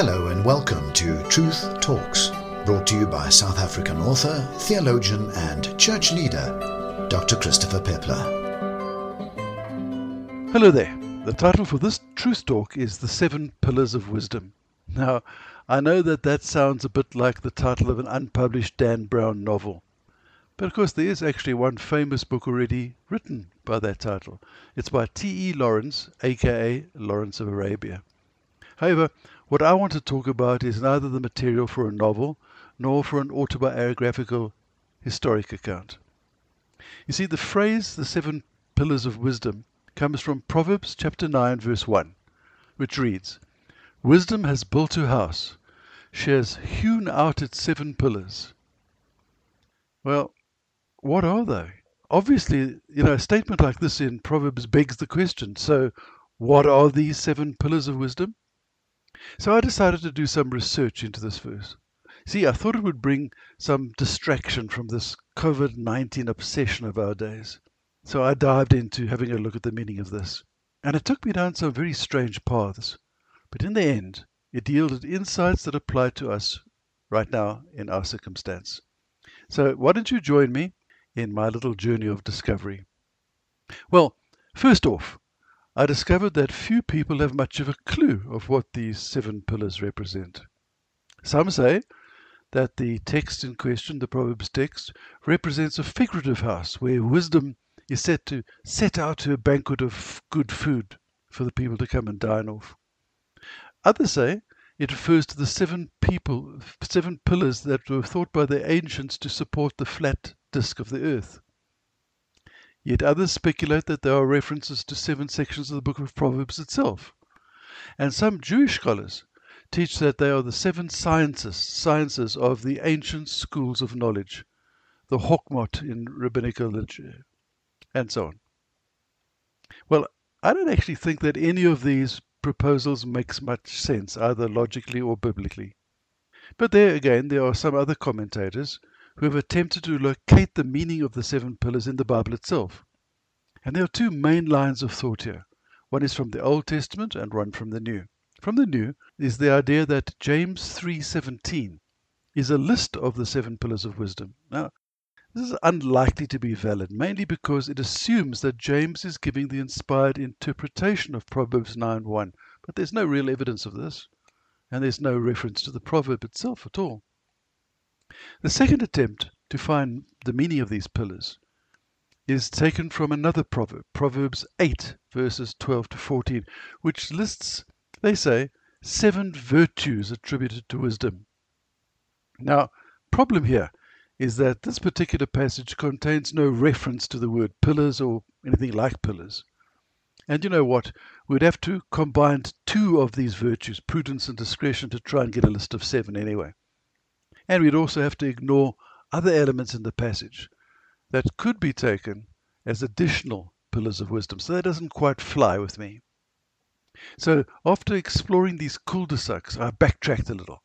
Hello and welcome to Truth Talks, brought to you by South African author, theologian, and church leader, Dr. Christopher Peppler. Hello there. The title for this Truth Talk is The Seven Pillars of Wisdom. Now, I know that that sounds a bit like the title of an unpublished Dan Brown novel. But of course, there is actually one famous book already written by that title. It's by T.E. Lawrence, aka Lawrence of Arabia. However, what I want to talk about is neither the material for a novel nor for an autobiographical historic account. You see, the phrase the seven pillars of wisdom comes from Proverbs chapter 9, verse 1, which reads Wisdom has built her house, she has hewn out its seven pillars. Well, what are they? Obviously, you know, a statement like this in Proverbs begs the question so, what are these seven pillars of wisdom? So I decided to do some research into this verse. See, I thought it would bring some distraction from this COVID 19 obsession of our days. So I dived into having a look at the meaning of this. And it took me down some very strange paths. But in the end, it yielded insights that apply to us right now in our circumstance. So why don't you join me in my little journey of discovery? Well, first off, I discovered that few people have much of a clue of what these seven pillars represent. Some say that the text in question, the Proverbs text, represents a figurative house where wisdom is set to set out to a banquet of good food for the people to come and dine off. Others say it refers to the seven people, seven pillars that were thought by the ancients to support the flat disk of the earth. Yet others speculate that there are references to seven sections of the book of Proverbs itself. And some Jewish scholars teach that they are the seven sciences, sciences of the ancient schools of knowledge, the Chokmot in rabbinical literature, and so on. Well, I don't actually think that any of these proposals makes much sense, either logically or biblically. But there again, there are some other commentators who have attempted to locate the meaning of the seven pillars in the Bible itself. And there are two main lines of thought here. One is from the Old Testament and one from the New. From the New is the idea that James 3:17 is a list of the seven pillars of wisdom. Now, this is unlikely to be valid, mainly because it assumes that James is giving the inspired interpretation of Proverbs 9:1, but there's no real evidence of this, and there's no reference to the proverb itself at all. The second attempt to find the meaning of these pillars is taken from another proverb, Proverbs 8, verses 12 to 14, which lists, they say, seven virtues attributed to wisdom. Now, problem here is that this particular passage contains no reference to the word pillars or anything like pillars. And you know what? We'd have to combine two of these virtues, prudence and discretion, to try and get a list of seven anyway. And we'd also have to ignore other elements in the passage that could be taken as additional pillars of wisdom. So that doesn't quite fly with me. So after exploring these cul-de-sacs, I backtracked a little.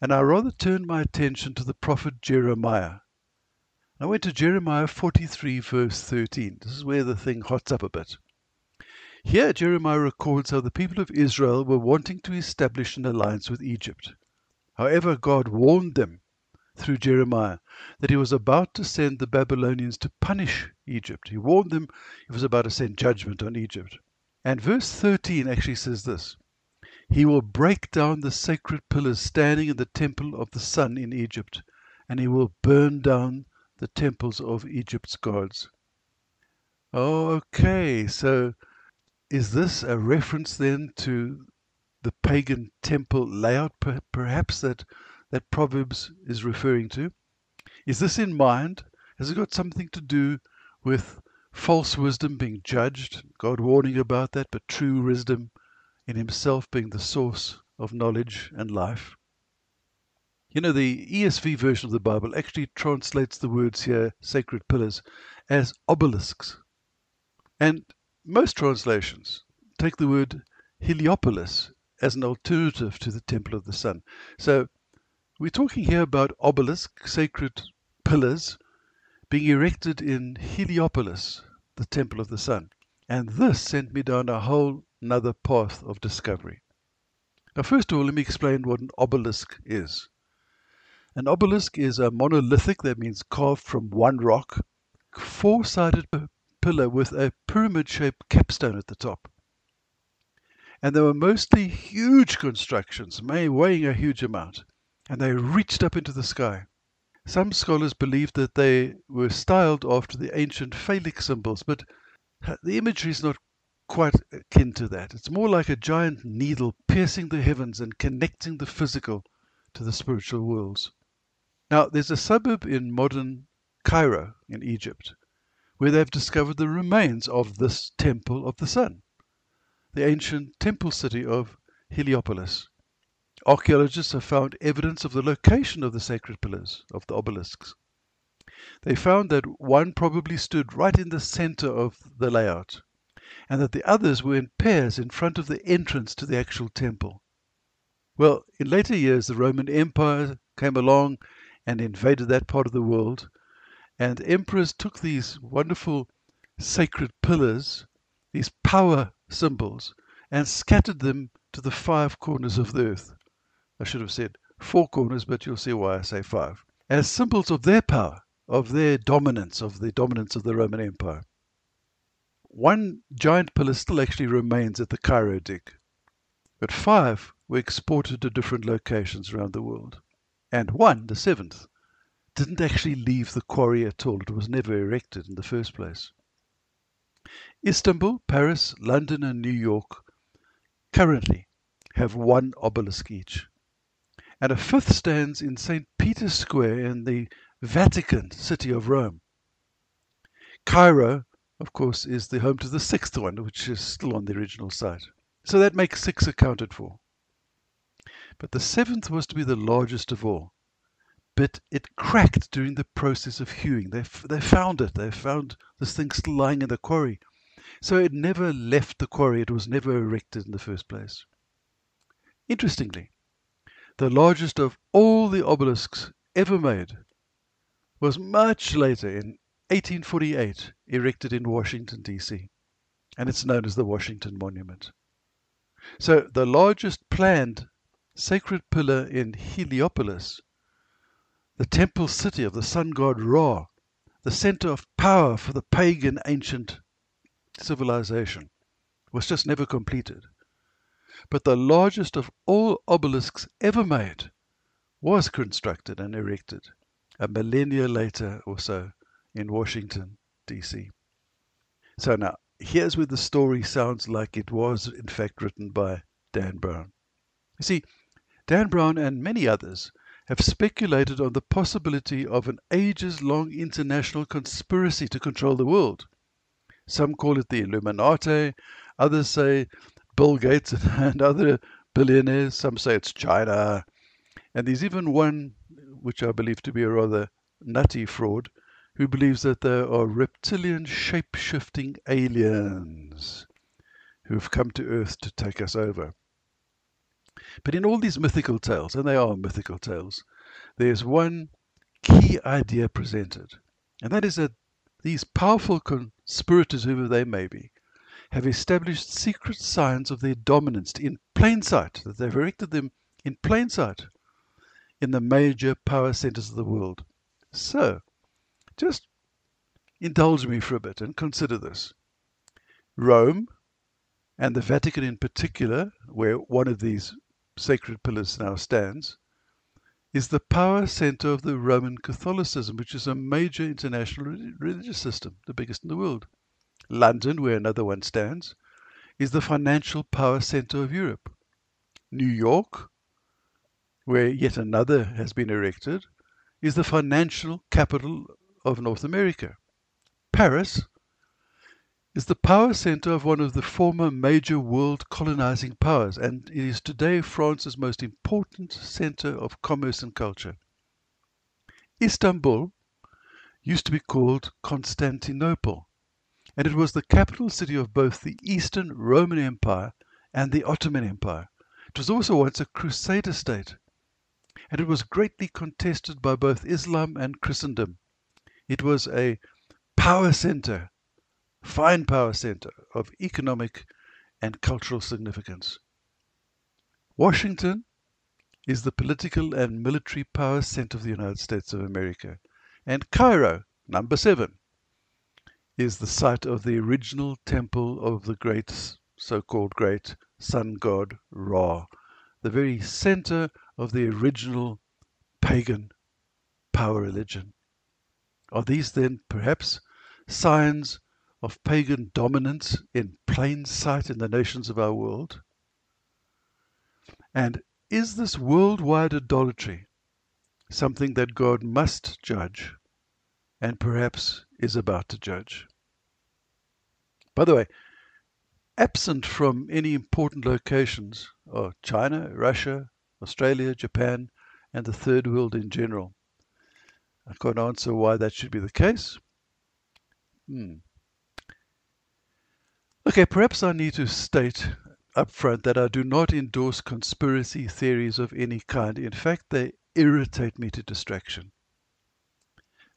And I rather turned my attention to the prophet Jeremiah. I went to Jeremiah 43, verse 13. This is where the thing hots up a bit. Here, Jeremiah records how the people of Israel were wanting to establish an alliance with Egypt. However, God warned them through Jeremiah that he was about to send the Babylonians to punish Egypt. He warned them he was about to send judgment on Egypt. And verse 13 actually says this He will break down the sacred pillars standing in the temple of the sun in Egypt, and he will burn down the temples of Egypt's gods. Oh, okay. So is this a reference then to the pagan temple layout, perhaps that that Proverbs is referring to? Is this in mind? Has it got something to do with false wisdom being judged, God warning about that, but true wisdom in Himself being the source of knowledge and life? You know, the ESV version of the Bible actually translates the words here, sacred pillars, as obelisks. And most translations take the word Heliopolis as an alternative to the Temple of the Sun. So we're talking here about obelisks, sacred pillars, being erected in Heliopolis, the Temple of the Sun. And this sent me down a whole another path of discovery. Now, first of all, let me explain what an obelisk is. An obelisk is a monolithic, that means carved from one rock, four sided pillar with a pyramid shaped capstone at the top. And they were mostly huge constructions, weighing a huge amount, and they reached up into the sky. Some scholars believe that they were styled after the ancient phallic symbols, but uh, the imagery is not quite akin to that. It's more like a giant needle piercing the heavens and connecting the physical to the spiritual worlds. Now, there's a suburb in modern Cairo in Egypt where they've discovered the remains of this temple of the sun, the ancient temple city of Heliopolis. Archaeologists have found evidence of the location of the sacred pillars of the obelisks. They found that one probably stood right in the center of the layout, and that the others were in pairs in front of the entrance to the actual temple. Well, in later years, the Roman Empire came along and invaded that part of the world, and emperors took these wonderful sacred pillars, these power symbols, and scattered them to the five corners of the earth. I should have said four corners, but you'll see why I say five, as symbols of their power, of their dominance, of the dominance of the Roman Empire. One giant pillar still actually remains at the Cairo dig, but five were exported to different locations around the world. And one, the seventh, didn't actually leave the quarry at all. It was never erected in the first place. Istanbul, Paris, London, and New York currently have one obelisk each and a fifth stands in St. Peter's Square in the Vatican city of Rome. Cairo, of course, is the home to the sixth one, which is still on the original site. So that makes six accounted for. But the seventh was to be the largest of all. But it cracked during the process of hewing. They, they found it. They found this thing still lying in the quarry. So it never left the quarry. It was never erected in the first place. Interestingly, the largest of all the obelisks ever made, was much later in 1848 erected in Washington, D.C., and it's known as the Washington Monument. So the largest planned sacred pillar in Heliopolis, the temple city of the sun god Ra, the center of power for the pagan ancient civilization, was just never completed but the largest of all obelisks ever made was constructed and erected a millennia later or so in Washington, D.C. So now, here's where the story sounds like it was, in fact, written by Dan Brown. You see, Dan Brown and many others have speculated on the possibility of an ages long international conspiracy to control the world. Some call it the Illuminati, others say Bill Gates and other billionaires. Some say it's China. And there's even one, which I believe to be a rather nutty fraud, who believes that there are reptilian shape shifting aliens who've come to Earth to take us over. But in all these mythical tales, and they are mythical tales, there's one key idea presented, and that is that these powerful conspirators, whoever they may be, have established secret signs of their dominance in plain sight, that they've erected them in plain sight in the major power centers of the world. So, just indulge me for a bit and consider this. Rome, and the Vatican in particular, where one of these sacred pillars now stands, is the power center of the Roman Catholicism, which is a major international religious system, the biggest in the world. London, where another one stands, is the financial power center of Europe. New York, where yet another has been erected, is the financial capital of North America. Paris is the power center of one of the former major world colonizing powers, and it is today France's most important center of commerce and culture. Istanbul used to be called Constantinople and it was the capital city of both the Eastern Roman Empire and the Ottoman Empire. It was also once a Crusader state, and it was greatly contested by both Islam and Christendom. It was a power center, fine power center of economic and cultural significance. Washington is the political and military power center of the United States of America. And Cairo, number seven, is the site of the original temple of the great, so called great, sun god Ra, the very center of the original pagan power religion. Are these then perhaps signs of pagan dominance in plain sight in the nations of our world? And is this worldwide idolatry something that God must judge and perhaps is about to judge? By the way, absent from any important locations are China, Russia, Australia, Japan, and the third world in general. I can't answer why that should be the case. Hmm. Okay, perhaps I need to state up front that I do not endorse conspiracy theories of any kind. In fact, they irritate me to distraction.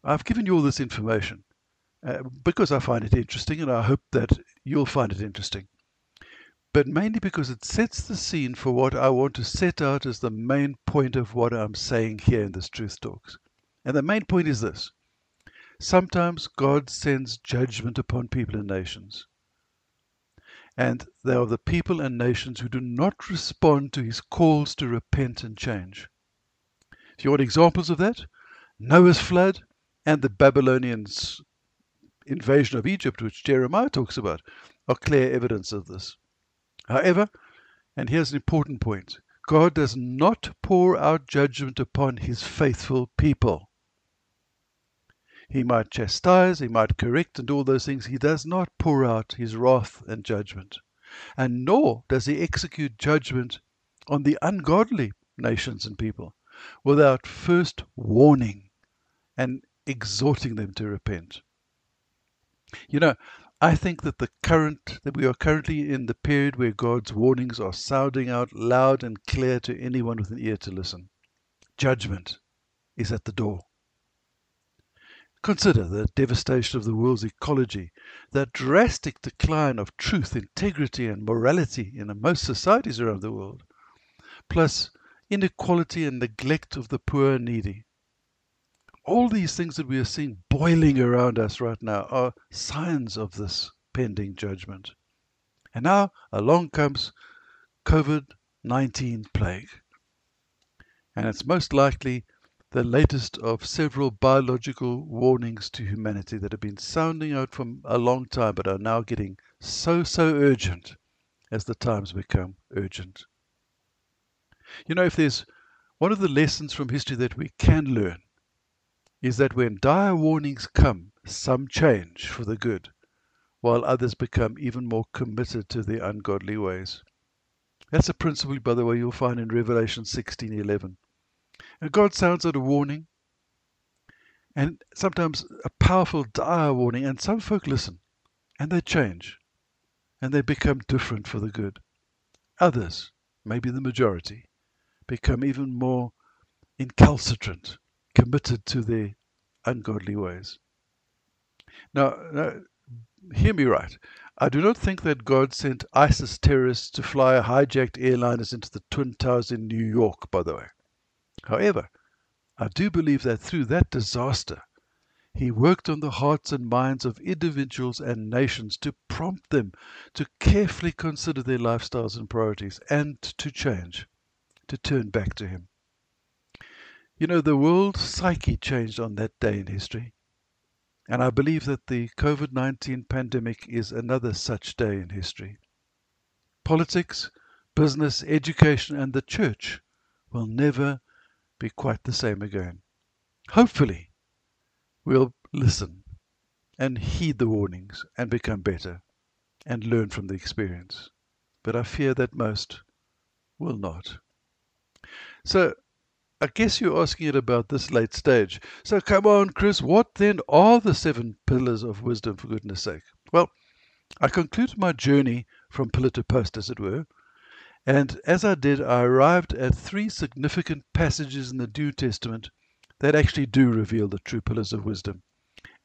I've given you all this information uh, because I find it interesting and I hope that you'll find it interesting. But mainly because it sets the scene for what I want to set out as the main point of what I'm saying here in this Truth Talks. And the main point is this sometimes God sends judgment upon people and nations and they are the people and nations who do not respond to his calls to repent and change. If you want examples of that, Noah's flood and the Babylonians' invasion of Egypt, which Jeremiah talks about, are clear evidence of this. However, and here's an important point God does not pour out judgment upon his faithful people. He might chastise, he might correct, and all those things. He does not pour out his wrath and judgment. And nor does he execute judgment on the ungodly nations and people without first warning and exhorting them to repent. You know, I think that the current that we are currently in the period where God's warnings are sounding out loud and clear to anyone with an ear to listen. Judgment is at the door. Consider the devastation of the world's ecology, the drastic decline of truth, integrity, and morality in most societies around the world, plus inequality and neglect of the poor and needy. All these things that we are seeing boiling around us right now are signs of this pending judgment. And now along comes COVID 19 plague. And it's most likely the latest of several biological warnings to humanity that have been sounding out for a long time but are now getting so, so urgent as the times become urgent. You know, if there's one of the lessons from history that we can learn is that when dire warnings come, some change for the good, while others become even more committed to their ungodly ways. That's a principle, by the way, you'll find in Revelation 16:11. And God sounds out a warning, and sometimes a powerful, dire warning, and some folk listen, and they change, and they become different for the good. Others, maybe the majority, become even more incalcitrant, committed to their ungodly ways. Now, now, hear me right. I do not think that God sent ISIS terrorists to fly hijacked airliners into the Twin Towers in New York, by the way. However, I do believe that through that disaster, he worked on the hearts and minds of individuals and nations to prompt them to carefully consider their lifestyles and priorities and to change, to turn back to him. You know, the world psyche changed on that day in history. And I believe that the COVID 19 pandemic is another such day in history. Politics, business, education, and the church will never be quite the same again. Hopefully, we'll listen and heed the warnings and become better and learn from the experience. But I fear that most will not. So, I guess you're asking it about this late stage. So, come on, Chris, what then are the seven pillars of wisdom, for goodness sake? Well, I concluded my journey from pillar to post, as it were, and as I did, I arrived at three significant passages in the New Testament that actually do reveal the true pillars of wisdom.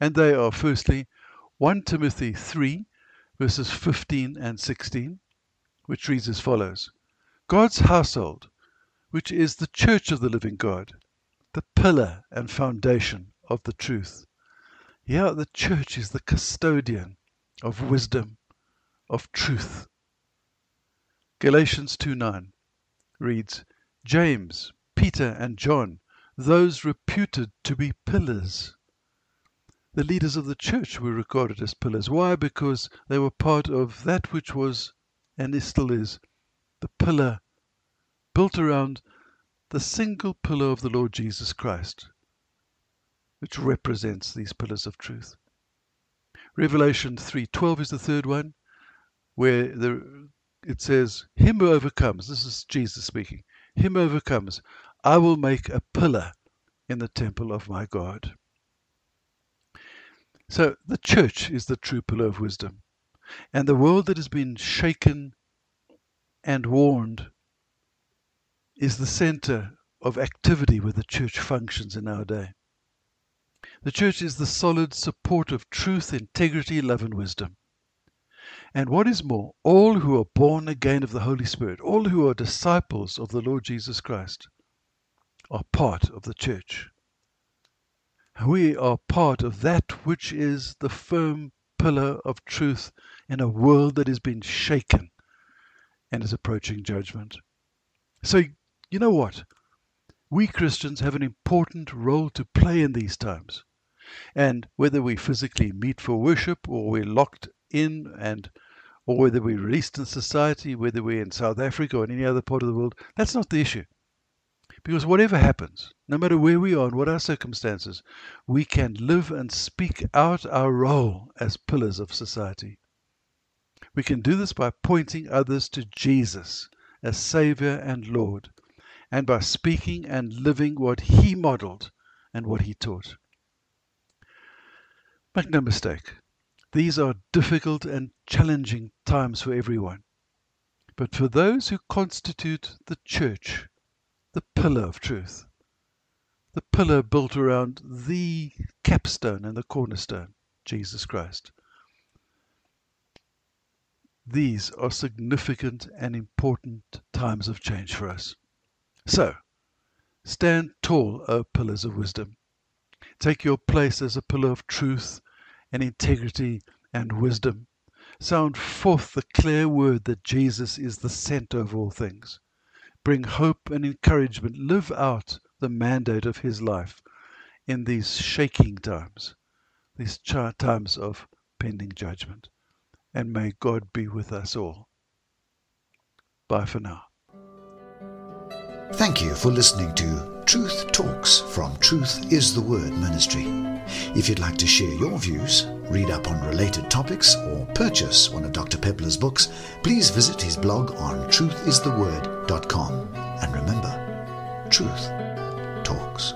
And they are firstly 1 Timothy 3, verses 15 and 16, which reads as follows God's household, which is the church of the living God, the pillar and foundation of the truth. Yeah, the church is the custodian of wisdom, of truth. Galatians 2 9 reads, James, Peter, and John, those reputed to be pillars. The leaders of the church were regarded as pillars. Why? Because they were part of that which was and still is the pillar built around the single pillar of the Lord Jesus Christ, which represents these pillars of truth. Revelation 3:12 is the third one, where the, it says, "Him who overcomes." This is Jesus speaking. Him who overcomes, I will make a pillar in the temple of my God. So the church is the true pillar of wisdom, and the world that has been shaken and warned is the center of activity where the church functions in our day. The church is the solid support of truth, integrity, love, and wisdom. And what is more, all who are born again of the Holy Spirit, all who are disciples of the Lord Jesus Christ, are part of the church. We are part of that which is the firm pillar of truth in a world that has been shaken and is approaching judgment. So, you know what? We Christians have an important role to play in these times. And whether we physically meet for worship or we're locked in and or whether we're released in society, whether we're in South Africa or in any other part of the world, that's not the issue. Because whatever happens, no matter where we are and what our circumstances, we can live and speak out our role as pillars of society. We can do this by pointing others to Jesus as Savior and Lord, and by speaking and living what He modeled and what He taught. Make no mistake, these are difficult and challenging times for everyone. But for those who constitute the church, the pillar of truth, the pillar built around the capstone and the cornerstone, Jesus Christ, these are significant and important times of change for us. So, stand tall, O pillars of wisdom. Take your place as a pillar of truth and integrity and wisdom. Sound forth the clear word that Jesus is the center of all things. Bring hope and encouragement. Live out the mandate of his life in these shaking times, these times of pending judgment and may God be with us all. Bye for now. Thank you for listening to Truth Talks from Truth is the Word Ministry. If you'd like to share your views, read up on related topics, or purchase one of Dr. Peppler's books, please visit his blog on truthistheword.com. And remember, truth talks.